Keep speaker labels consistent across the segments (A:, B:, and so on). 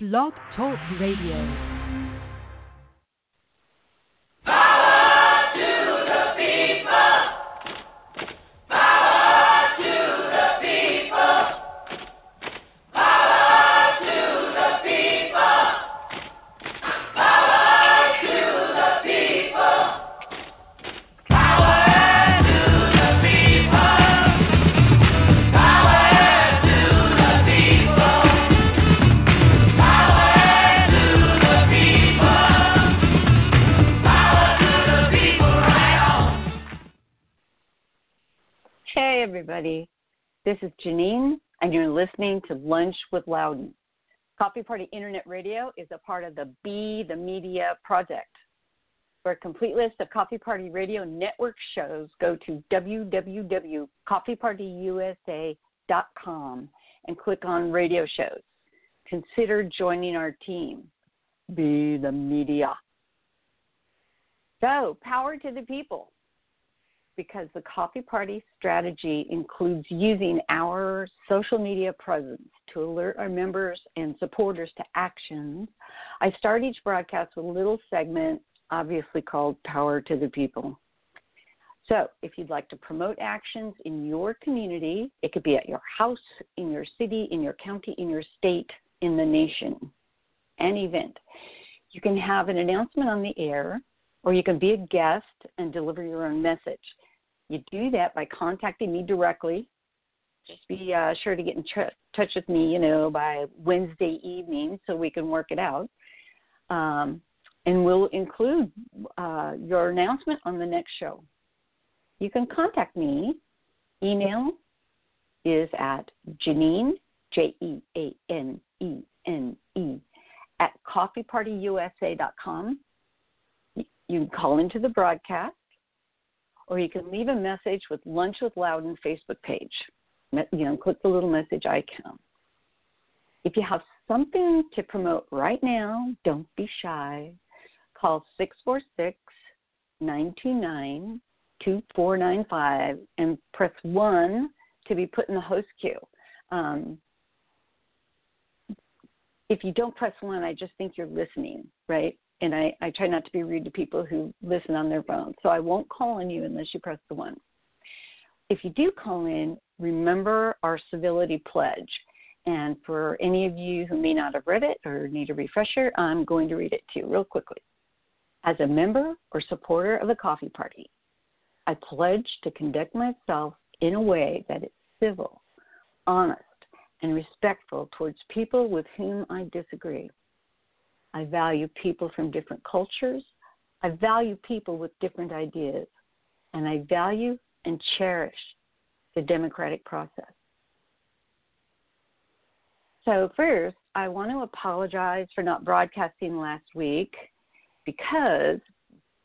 A: Blog Talk Radio.
B: Everybody. This is Jeanene, and you're listening to Lunch with Louden. Coffee Party Internet Radio is a part of the Be the Media project. For a complete list of Coffee Party Radio network shows, go to www.coffeepartyusa.com and click on radio shows. Consider joining our team. Be the Media. So, power to the people because the coffee party strategy includes using our social media presence to alert our members and supporters to actions. I start each broadcast with a little segment, obviously called Power to the People. So, if you'd like to promote actions in your community, it could be at your house, in your city, in your county, in your state, in the nation, an event. You can have an announcement on the air, or you can be a guest and deliver your own message. You do that by contacting me directly. Just be uh, sure to get in tr- touch with me, you know, by Wednesday evening so we can work it out. Um, and we'll include uh, your announcement on the next show. You can contact me. Email is at Jeanene, J E A N E N E, at coffeepartyusa.com. You can call into the broadcast or you can leave a message with Lunch with Louden Facebook page. You know, click the little message icon. If you have something to promote right now, don't be shy. Call 646 929 2495 and press 1 to be put in the host queue. Um, if you don't press 1, I just think you're listening, right? And I, I try not to be rude to people who listen on their phone. So I won't call on you unless you press the one. If you do call in, remember our civility pledge. And for any of you who may not have read it or need a refresher, I'm going to read it to you real quickly. As a member or supporter of the coffee party, I pledge to conduct myself in a way that is civil, honest, and respectful towards people with whom I disagree. I value people from different cultures. I value people with different ideas. And I value and cherish the democratic process. So, first, I want to apologize for not broadcasting last week because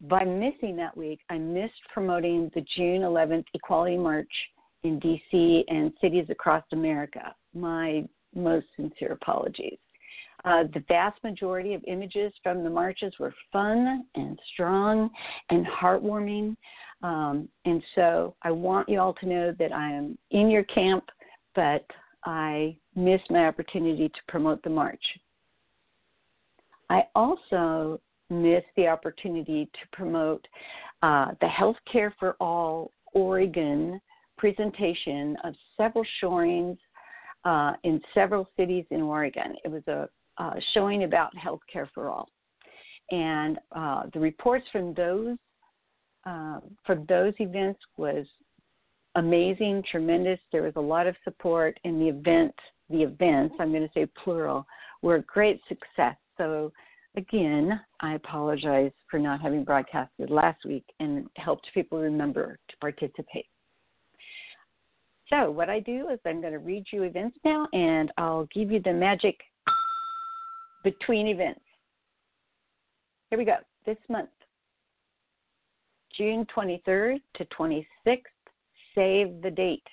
B: by missing that week, I missed promoting the June 11th Equality March in DC and cities across America. My most sincere apologies. Uh, the vast majority of images from the marches were fun and strong and heartwarming. Um, and so I want you all to know that I am in your camp, but I missed my opportunity to promote the march. I also missed the opportunity to promote uh, the Healthcare for All Oregon presentation of several shorings uh, in several cities in Oregon. It was a uh, showing about health care for all. And uh, the reports from those uh, from those events was amazing, tremendous. There was a lot of support, and the event, the events, I'm going to say plural, were a great success. So, again, I apologize for not having broadcasted last week and helped people remember to participate. So, what I do is I'm going to read you events now, and I'll give you the magic between events. Here we go. This month, June 23rd to 26th, save the date.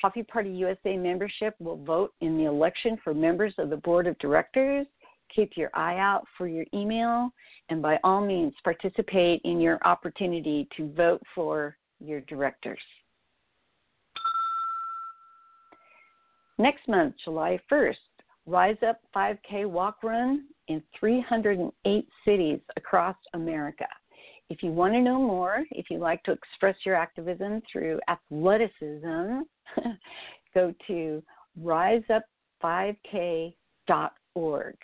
B: Coffee Party USA membership will vote in the election for members of the board of directors. Keep your eye out for your email, and by all means, participate in your opportunity to vote for your directors. Next month, July 1st, Rise Up 5K Walk Run in 308 cities across America. If you want to know more, if you like to express your activism through athleticism, go to riseup5k.org.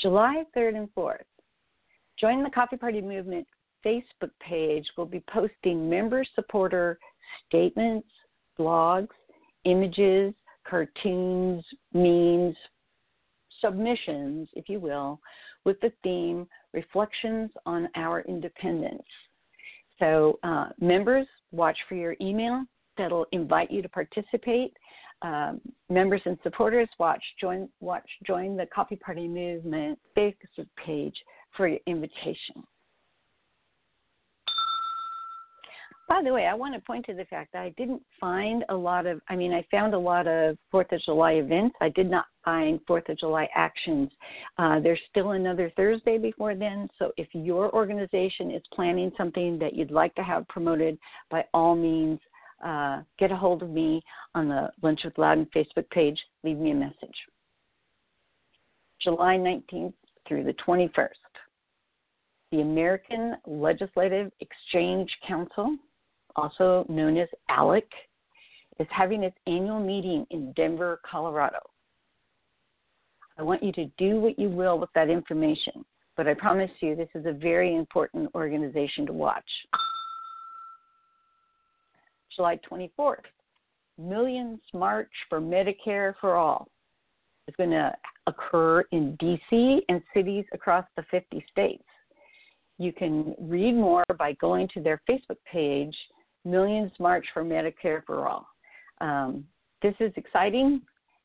B: July 3rd and 4th, join the Coffee Party Movement Facebook page. We'll be posting member supporter statements, blogs, images, cartoons, memes, submissions, if you will, with the theme Reflections on Our Independence. So, uh, members, watch for your email that'll invite you to participate. Um, members and supporters, watch join watch join the Coffee Party Movement Facebook page for your invitation. By the way, I want to point to the fact that I didn't find a lot of, I mean, I found a lot of Fourth of July events. I did not find Fourth of July actions. Uh, there's still another Thursday before then. So if your organization is planning something that you'd like to have promoted, by all means, uh, get a hold of me on the Lunch with Louden Facebook page. Leave me a message. July 19th through the 21st, the American Legislative Exchange Council also known as ALEC, is having its annual meeting in Denver, Colorado. I want you to do what you will with that information, but I promise you this is a very important organization to watch. July 24th, Millions March for Medicare for All is going to occur in DC and cities across the 50 states. You can read more by going to their Facebook page Millions March for Medicare for All. Um, this is exciting,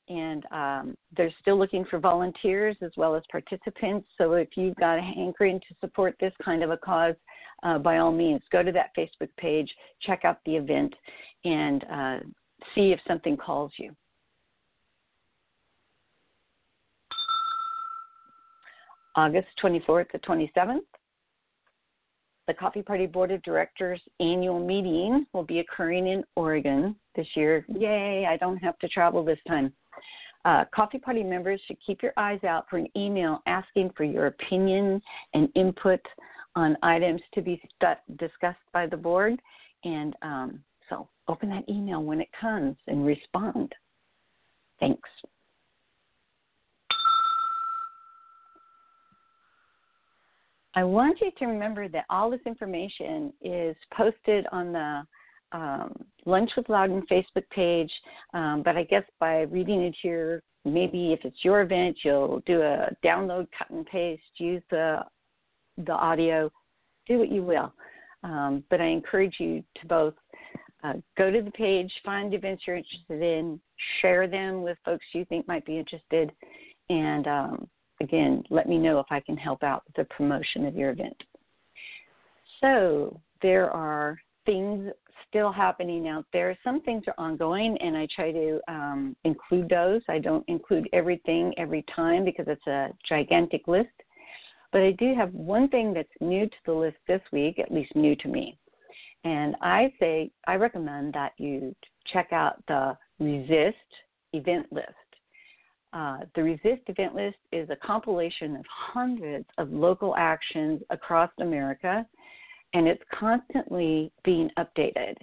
B: and um, they're still looking for volunteers as well as participants. So if you've got a hankering to support this kind of a cause, uh, by all means, go to that Facebook page, check out the event, and uh, see if something calls you. August 24th to 27th, the Coffee Party Board of Directors annual meeting will be occurring in Oregon this year. Yay, I don't have to travel this time. Uh, Coffee Party members should keep your eyes out for an email asking for your opinion and input on items to be st- discussed by the board. And um, so open that email when it comes and respond. Thanks. I want you to remember that all this information is posted on the um, Lunch with Louden Facebook page, um, but I guess by reading it here, maybe if it's your event, you'll do a download, cut and paste, use the the audio, do what you will. Um, but I encourage you to both uh, go to the page, find events you're interested in, share them with folks you think might be interested, and um, again, let me know if I can help out with the promotion of your event. So there are things still happening out there. Some things are ongoing, and I try to um, include those. I don't include everything every time because it's a gigantic list. But I do have one thing that's new to the list this week, at least new to me. And I say, I recommend that you check out the Resist event list. Uh, the Resist event list is a compilation of hundreds of local actions across America, and it's constantly being updated.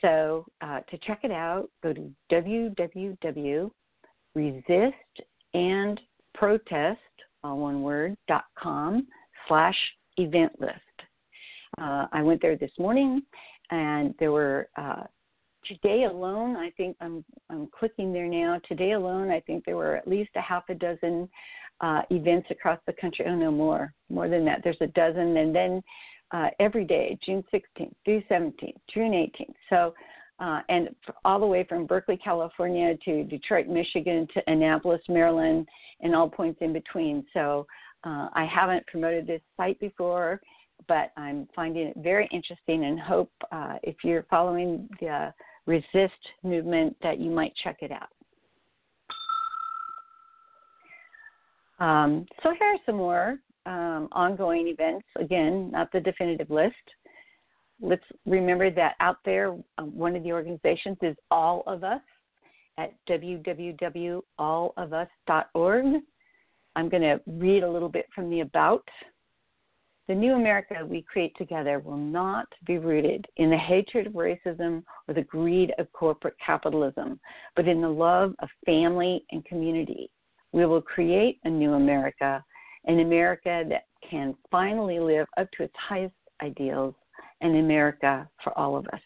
B: So uh, to check it out, go to www.resistandprotest, all one word, com slash event list. Uh, I went there this morning, and there were uh, today alone, I think I'm I'm clicking there now. Today alone, I think there were at least a half a dozen uh, events across the country. Oh no, more more than that. There's a dozen, and then uh, every day, June 16th through 17th, June 18th. So. Uh, and all the way from Berkeley, California to Detroit, Michigan to Annapolis, Maryland, and all points in between. So uh, I haven't promoted this site before, but I'm finding it very interesting and hope uh, if you're following the resist movement that you might check it out. Um, so here are some more um, ongoing events. Again, not the definitive list. Let's remember that out there, um, one of the organizations is All of Us, at www.allofus.org. I'm going to read a little bit from the About. The new America we create together will not be rooted in the hatred of racism or the greed of corporate capitalism, but in the love of family and community. We will create a new America, an America that can finally live up to its highest ideals, an America for all of us.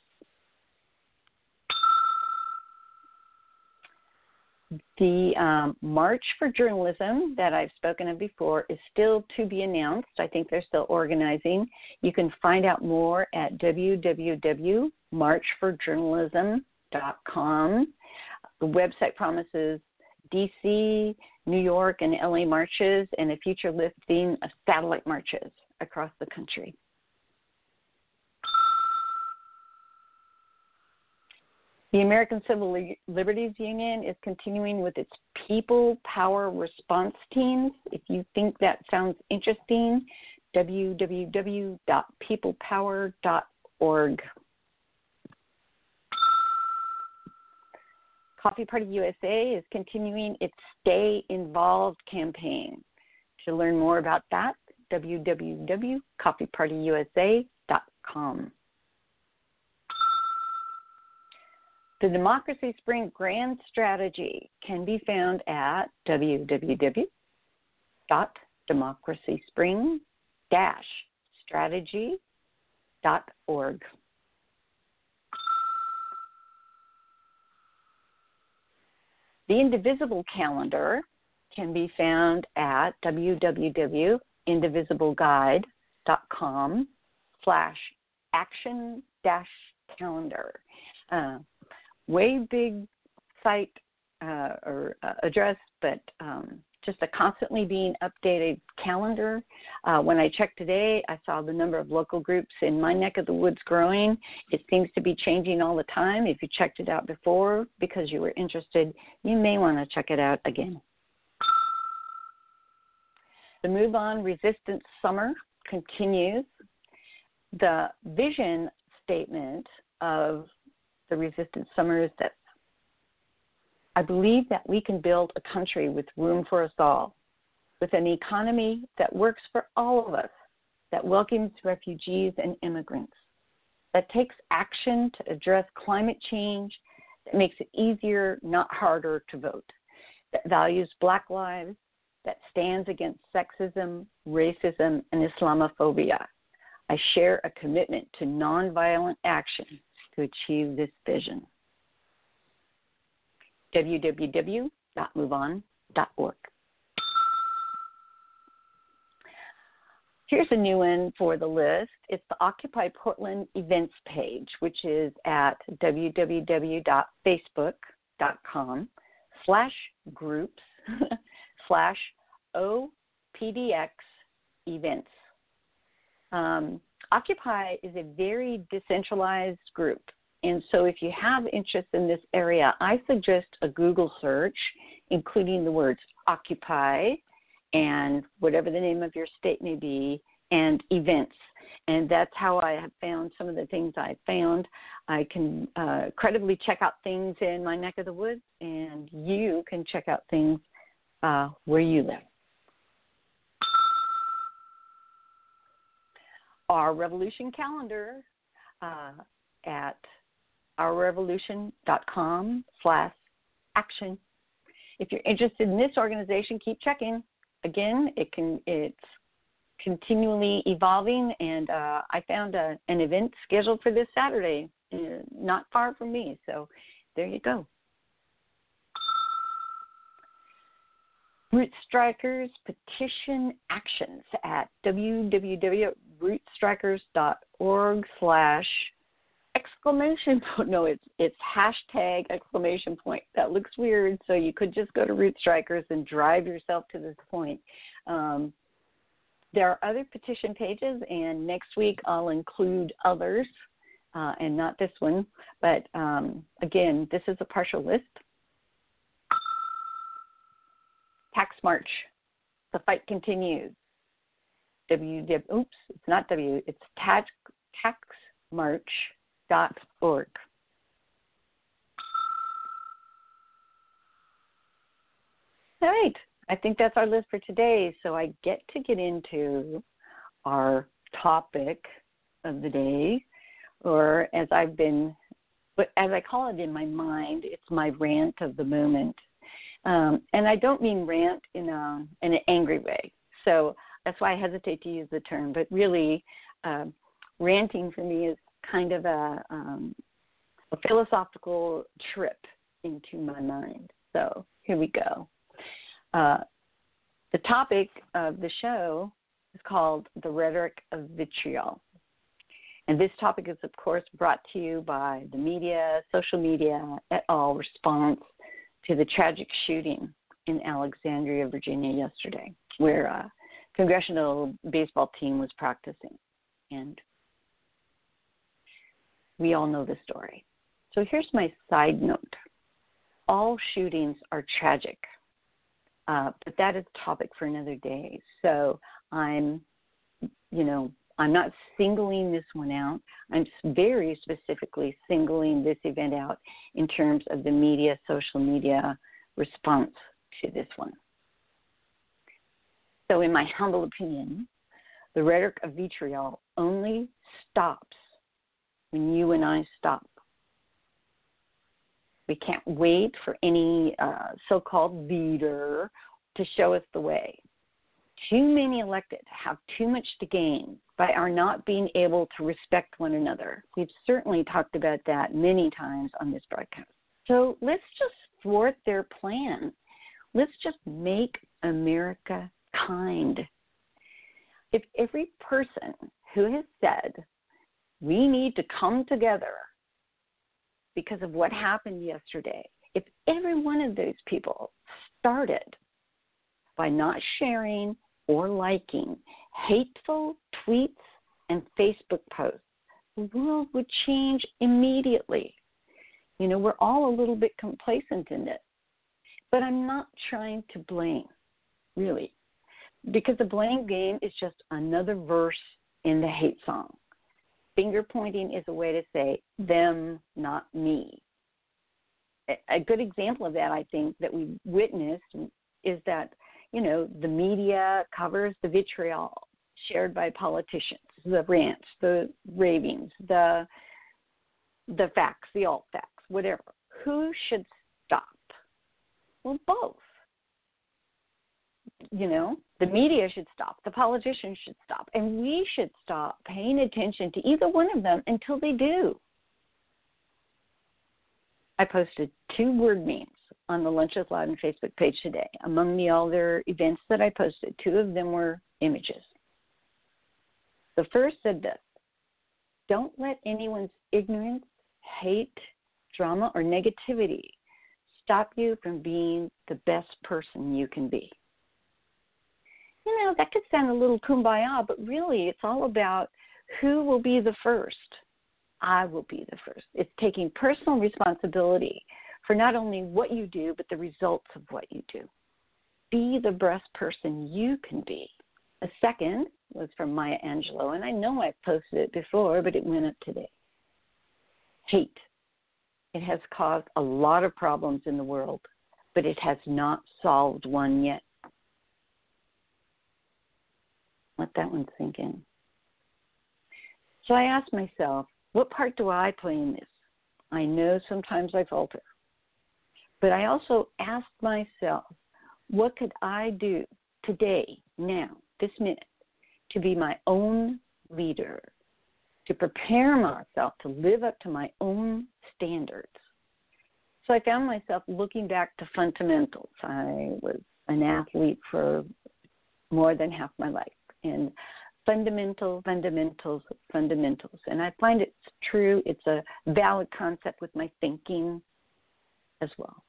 B: The um, March for Journalism that I've spoken of before is still to be announced. I think they're still organizing. You can find out more at www.marchforjournalism.com. The website promises DC, New York, and LA marches and a future listing of satellite marches across the country. The American Civil Liberties Union is continuing with its People Power Response Teams. If you think that sounds interesting, www.peoplepower.org. Coffee Party USA is continuing its Stay Involved campaign. To learn more about that, www.coffeepartyusa.com. The Democracy Spring Grand Strategy can be found at www.democracyspring-strategy.org. The Indivisible Calendar can be found at www.indivisibleguide.com slash action dash calendar. Uh, way big site uh, or uh, address, but um, just a constantly being updated calendar. Uh, when I checked today, I saw the number of local groups in my neck of the woods growing. It seems to be changing all the time. If you checked it out before because you were interested, you may want to check it out again. The Move On Resistance Summer continues. The vision statement of the resistance summer is this. I believe that we can build a country with room for us all, with an economy that works for all of us, that welcomes refugees and immigrants, that takes action to address climate change, that makes it easier, not harder to vote, that values black lives, that stands against sexism, racism, and Islamophobia. I share a commitment to nonviolent action to achieve this vision. www.moveon.org. Here's a new one for the list. It's the Occupy Portland events page, which is at www.facebook.com slash groups slash OPDX events. Um, Occupy is a very decentralized group. And so, if you have interest in this area, I suggest a Google search, including the words Occupy and whatever the name of your state may be, and events. And that's how I have found some of the things I found. I can uh, credibly check out things in my neck of the woods, and you can check out things uh, where you live. Our revolution calendar uh, at ourrevolution.com slash action. If you're interested in this organization, keep checking. Again, it can it's continually evolving, and uh, I found a, an event scheduled for this Saturday, uh, not far from me. So there you go. Root Strikers petition actions at www.rootstrikers.org slash exclamation point. No, it's it's hashtag exclamation point. That looks weird, so you could just go to Root Strikers and drive yourself to this point. Um, there are other petition pages, and next week I'll include others, uh, and not this one. But um, again, this is a partial list. Tax March. The fight continues. W, oops, it's not W, it's tax, taxmarch.org. All right. I think that's our list for today. So I get to get into our topic of the day, or as I've been, as I call it in my mind, it's my rant of the moment. Um, and I don't mean rant in a in an angry way. So that's why I hesitate to use the term. But really, uh, ranting for me is kind of a, um, a philosophical trip into my mind. So here we go. Uh, the topic of the show is called The Rhetoric of Vitriol. And this topic is, of course, brought to you by the media, social media, et al. response to the tragic shooting in Alexandria, Virginia, yesterday, where a congressional baseball team was practicing. And we all know the story. So here's my side note all shootings are tragic, uh, but that is a topic for another day. So I'm, you know, I'm not singling this one out. I'm very specifically singling this event out in terms of the media, social media response to this one. So, in my humble opinion, the rhetoric of vitriol only stops when you and I stop. We can't wait for any uh, so called leader to show us the way. Too many elected have too much to gain by our not being able to respect one another. We've certainly talked about that many times on this broadcast. So let's just thwart their plan. Let's just make America kind. If every person who has said we need to come together because of what happened yesterday, if every one of those people started by not sharing or liking hateful tweets and Facebook posts, the world would change immediately. You know, we're all a little bit complacent in it. But I'm not trying to blame, really, because the blame game is just another verse in the hate song. Finger pointing is a way to say them, not me. A good example of that, I think, that we witnessed is that, you know, the media covers the vitriol shared by politicians, the rants, the ravings, the the facts, the alt facts, whatever. Who should stop? Well, both. You know, the media should stop, the politicians should stop, and we should stop paying attention to either one of them until they do. I posted two word memes on the Lunch with Louden Facebook page today. Among the other events that I posted, two of them were images. The first said this Don't let anyone's ignorance, hate, drama, or negativity stop you from being the best person you can be you know, that could sound a little kumbaya, but really it's all about who will be the first. I will be the first. It's taking personal responsibility for not only what you do, but the results of what you do. Be the best person you can be. A second was from Maya Angelou, and I know I've posted it before, but it went up today. Hate. It has caused a lot of problems in the world, but it has not solved one yet. Let that one sink in. So I asked myself, what part do I play in this? I know sometimes I falter. But I also asked myself, what could I do today, now, this minute, to be my own leader, to prepare myself to live up to my own standards? So I found myself looking back to fundamentals. I was an athlete for more than half my life And fundamental, fundamentals, fundamentals. And I find it's true, it's a valid concept with my thinking as well.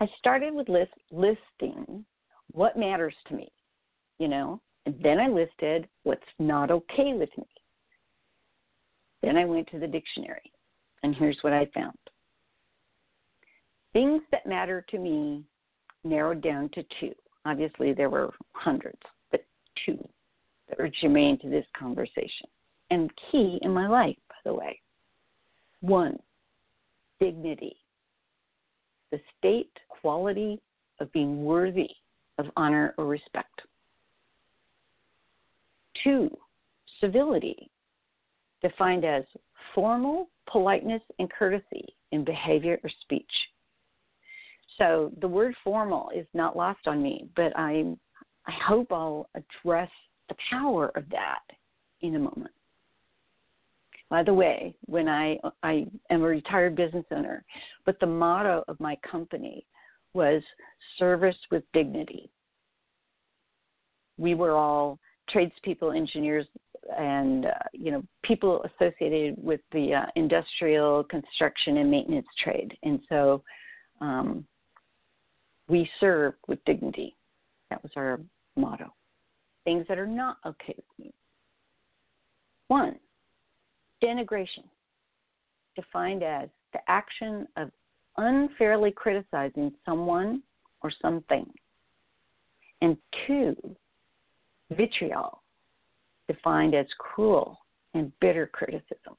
B: I started with list, listing what matters to me, you know, and then I listed what's not okay with me. Then I went to the dictionary, and here's what I found. Things that matter to me narrowed down to two. Obviously, there were hundreds but two that are germane to this conversation and key in my life, by the way. One, dignity. The state, quality, of being worthy of honor or respect. Two, civility, defined as formal politeness and courtesy in behavior or speech. So the word formal is not lost on me, but I I hope I'll address the power of that in a moment. By the way, when I I am a retired business owner, but the motto of my company was service with dignity. We were all tradespeople, engineers, and uh, you know people associated with the uh, industrial construction and maintenance trade, and so um, we serve with dignity. That was our motto. Things that are not okay with me. One, denigration, defined as the action of unfairly criticizing someone or something. And two, vitriol, defined as cruel and bitter criticism.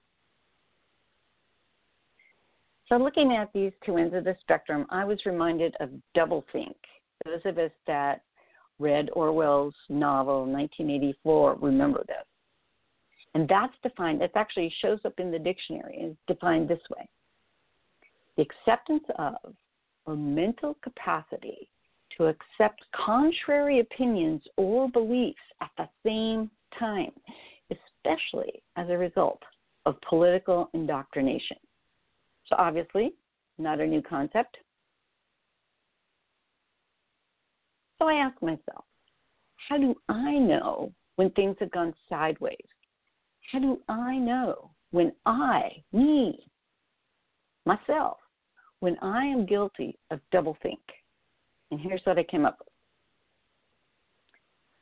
B: So, looking at these two ends of the spectrum, I was reminded of doublethink. Those of us that read Orwell's novel 1984 remember this. And that's defined, that actually shows up in the dictionary, is defined this way the acceptance of or mental capacity to accept contrary opinions or beliefs at the same time, especially as a result of political indoctrination. So, obviously, not a new concept. So, I ask myself, how do I know when things have gone sideways? How do I know when I, me, myself, when I am guilty of doublethink? And here's what I came up with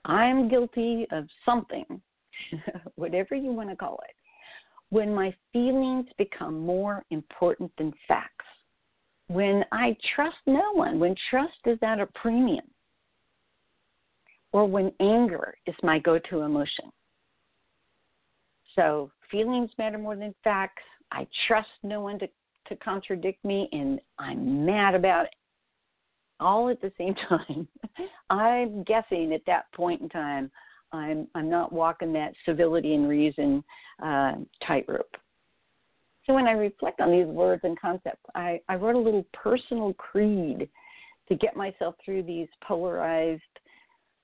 B: I am guilty of something, whatever you want to call it, when my feelings become more important than facts, when I trust no one, when trust is at a premium, or when anger is my go to emotion. So feelings matter more than facts. I trust no one to, to contradict me, and I'm mad about it all at the same time. I'm guessing at that point in time, I'm I'm not walking that civility and reason uh, tightrope. So when I reflect on these words and concepts, I, I wrote a little personal creed to get myself through these polarized,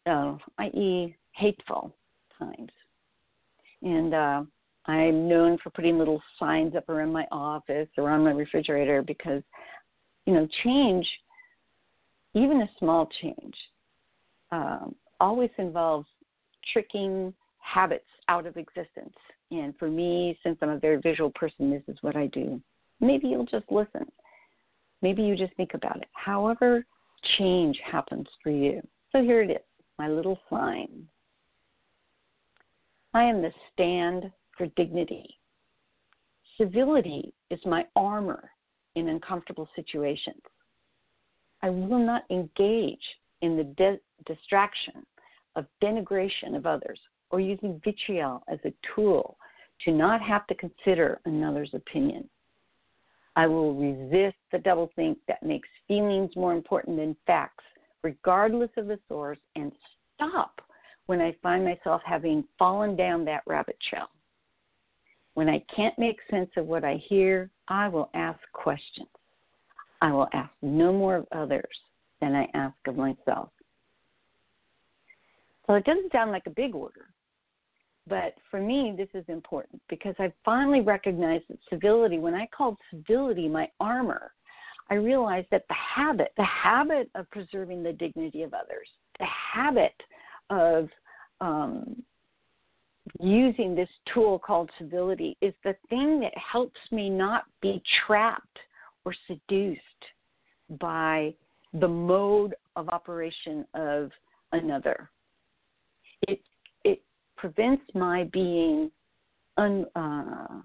B: uh, i.e., hateful times. And uh, I'm known for putting little signs up around my office or on my refrigerator because, you know, change – even a small change, um, always involves tricking habits out of existence. And for me, since I'm a very visual person, this is what I do. Maybe you'll just listen. Maybe you just think about it. However, change happens for you. So here it is my little sign. I am the stand for dignity. Civility is my armor in uncomfortable situations. I will not engage in the de- distraction of denigration of others or using vitriol as a tool to not have to consider another's opinion. I will resist the doublethink that makes feelings more important than facts, regardless of the source, and stop when I find myself having fallen down that rabbit trail. When I can't make sense of what I hear, I will ask questions. I will ask no more of others than I ask of myself. So it doesn't sound like a big order, but for me, this is important because I finally recognized that civility, when I called civility my armor, I realized that the habit, the habit of preserving the dignity of others, the habit of um, using this tool called civility is the thing that helps me not be trapped or seduced by the mode of operation of another. It it prevents my being un, uh,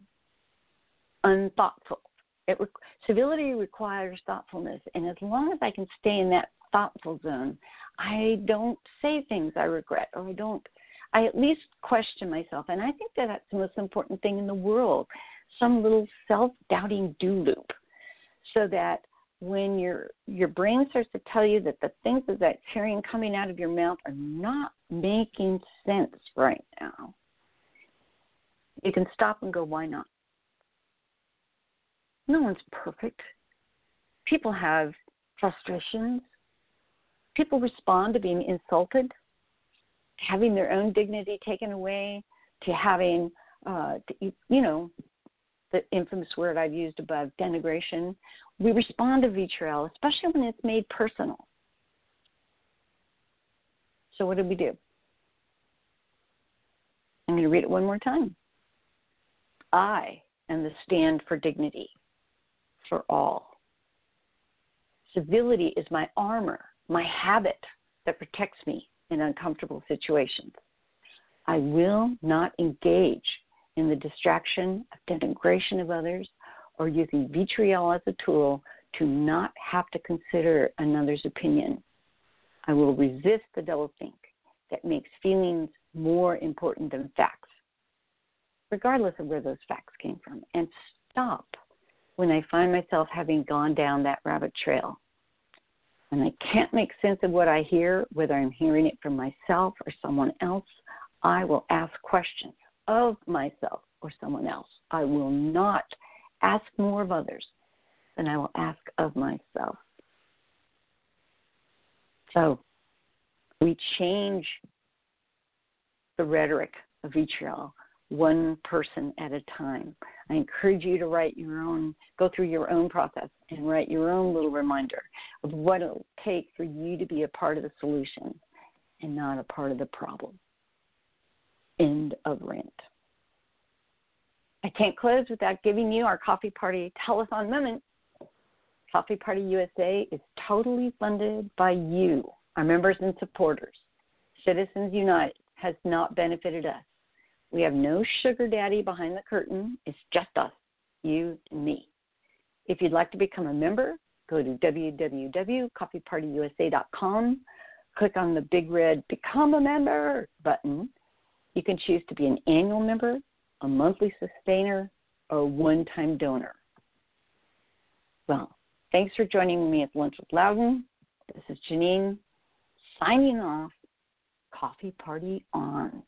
B: unthoughtful. It civility requires thoughtfulness, and as long as I can stay in that thoughtful zone, I don't say things I regret, or I don't. I at least question myself, and I think that that's the most important thing in the world. Some little self-doubting do loop so that when your your brain starts to tell you that the things that that's hearing coming out of your mouth are not making sense right now, you can stop and go, why not? No one's perfect. People have frustrations. People respond to being insulted, having their own dignity taken away, to having, uh, to, you know, the infamous word I've used above, denigration. We respond to vitriol, especially when it's made personal. So, what do we do? I'm going to read it one more time. I am the stand for dignity for all. Civility is my armor, my habit that protects me in uncomfortable situations. I will not engage in the distraction of denigration of others or using vitriol as a tool to not have to consider another's opinion. I will resist the doublethink that makes feelings more important than facts, regardless of where those facts came from, and stop when I find myself having gone down that rabbit trail. When I can't make sense of what I hear, whether I'm hearing it from myself or someone else, I will ask questions of myself or someone else. I will not ask more of others than I will ask of myself. So we change the rhetoric of vitriol one person at a time. I encourage you to write your own, go through your own process and write your own little reminder of what it'll take for you to be a part of the solution and not a part of the problem. End of rant. I can't close without giving you our coffee party telethon moment. Coffee Party USA is totally funded by you, our members and supporters. Citizens United has not benefited us. We have no sugar daddy behind the curtain. It's just us, you and me. If you'd like to become a member, go to www.coffeepartyusa.com. Click on the big red Become a Member button. You can choose to be an annual member, a monthly sustainer, or a one time donor. Well, thanks for joining me at Lunch with Louden. This is Jeanene signing off. Coffee Party on.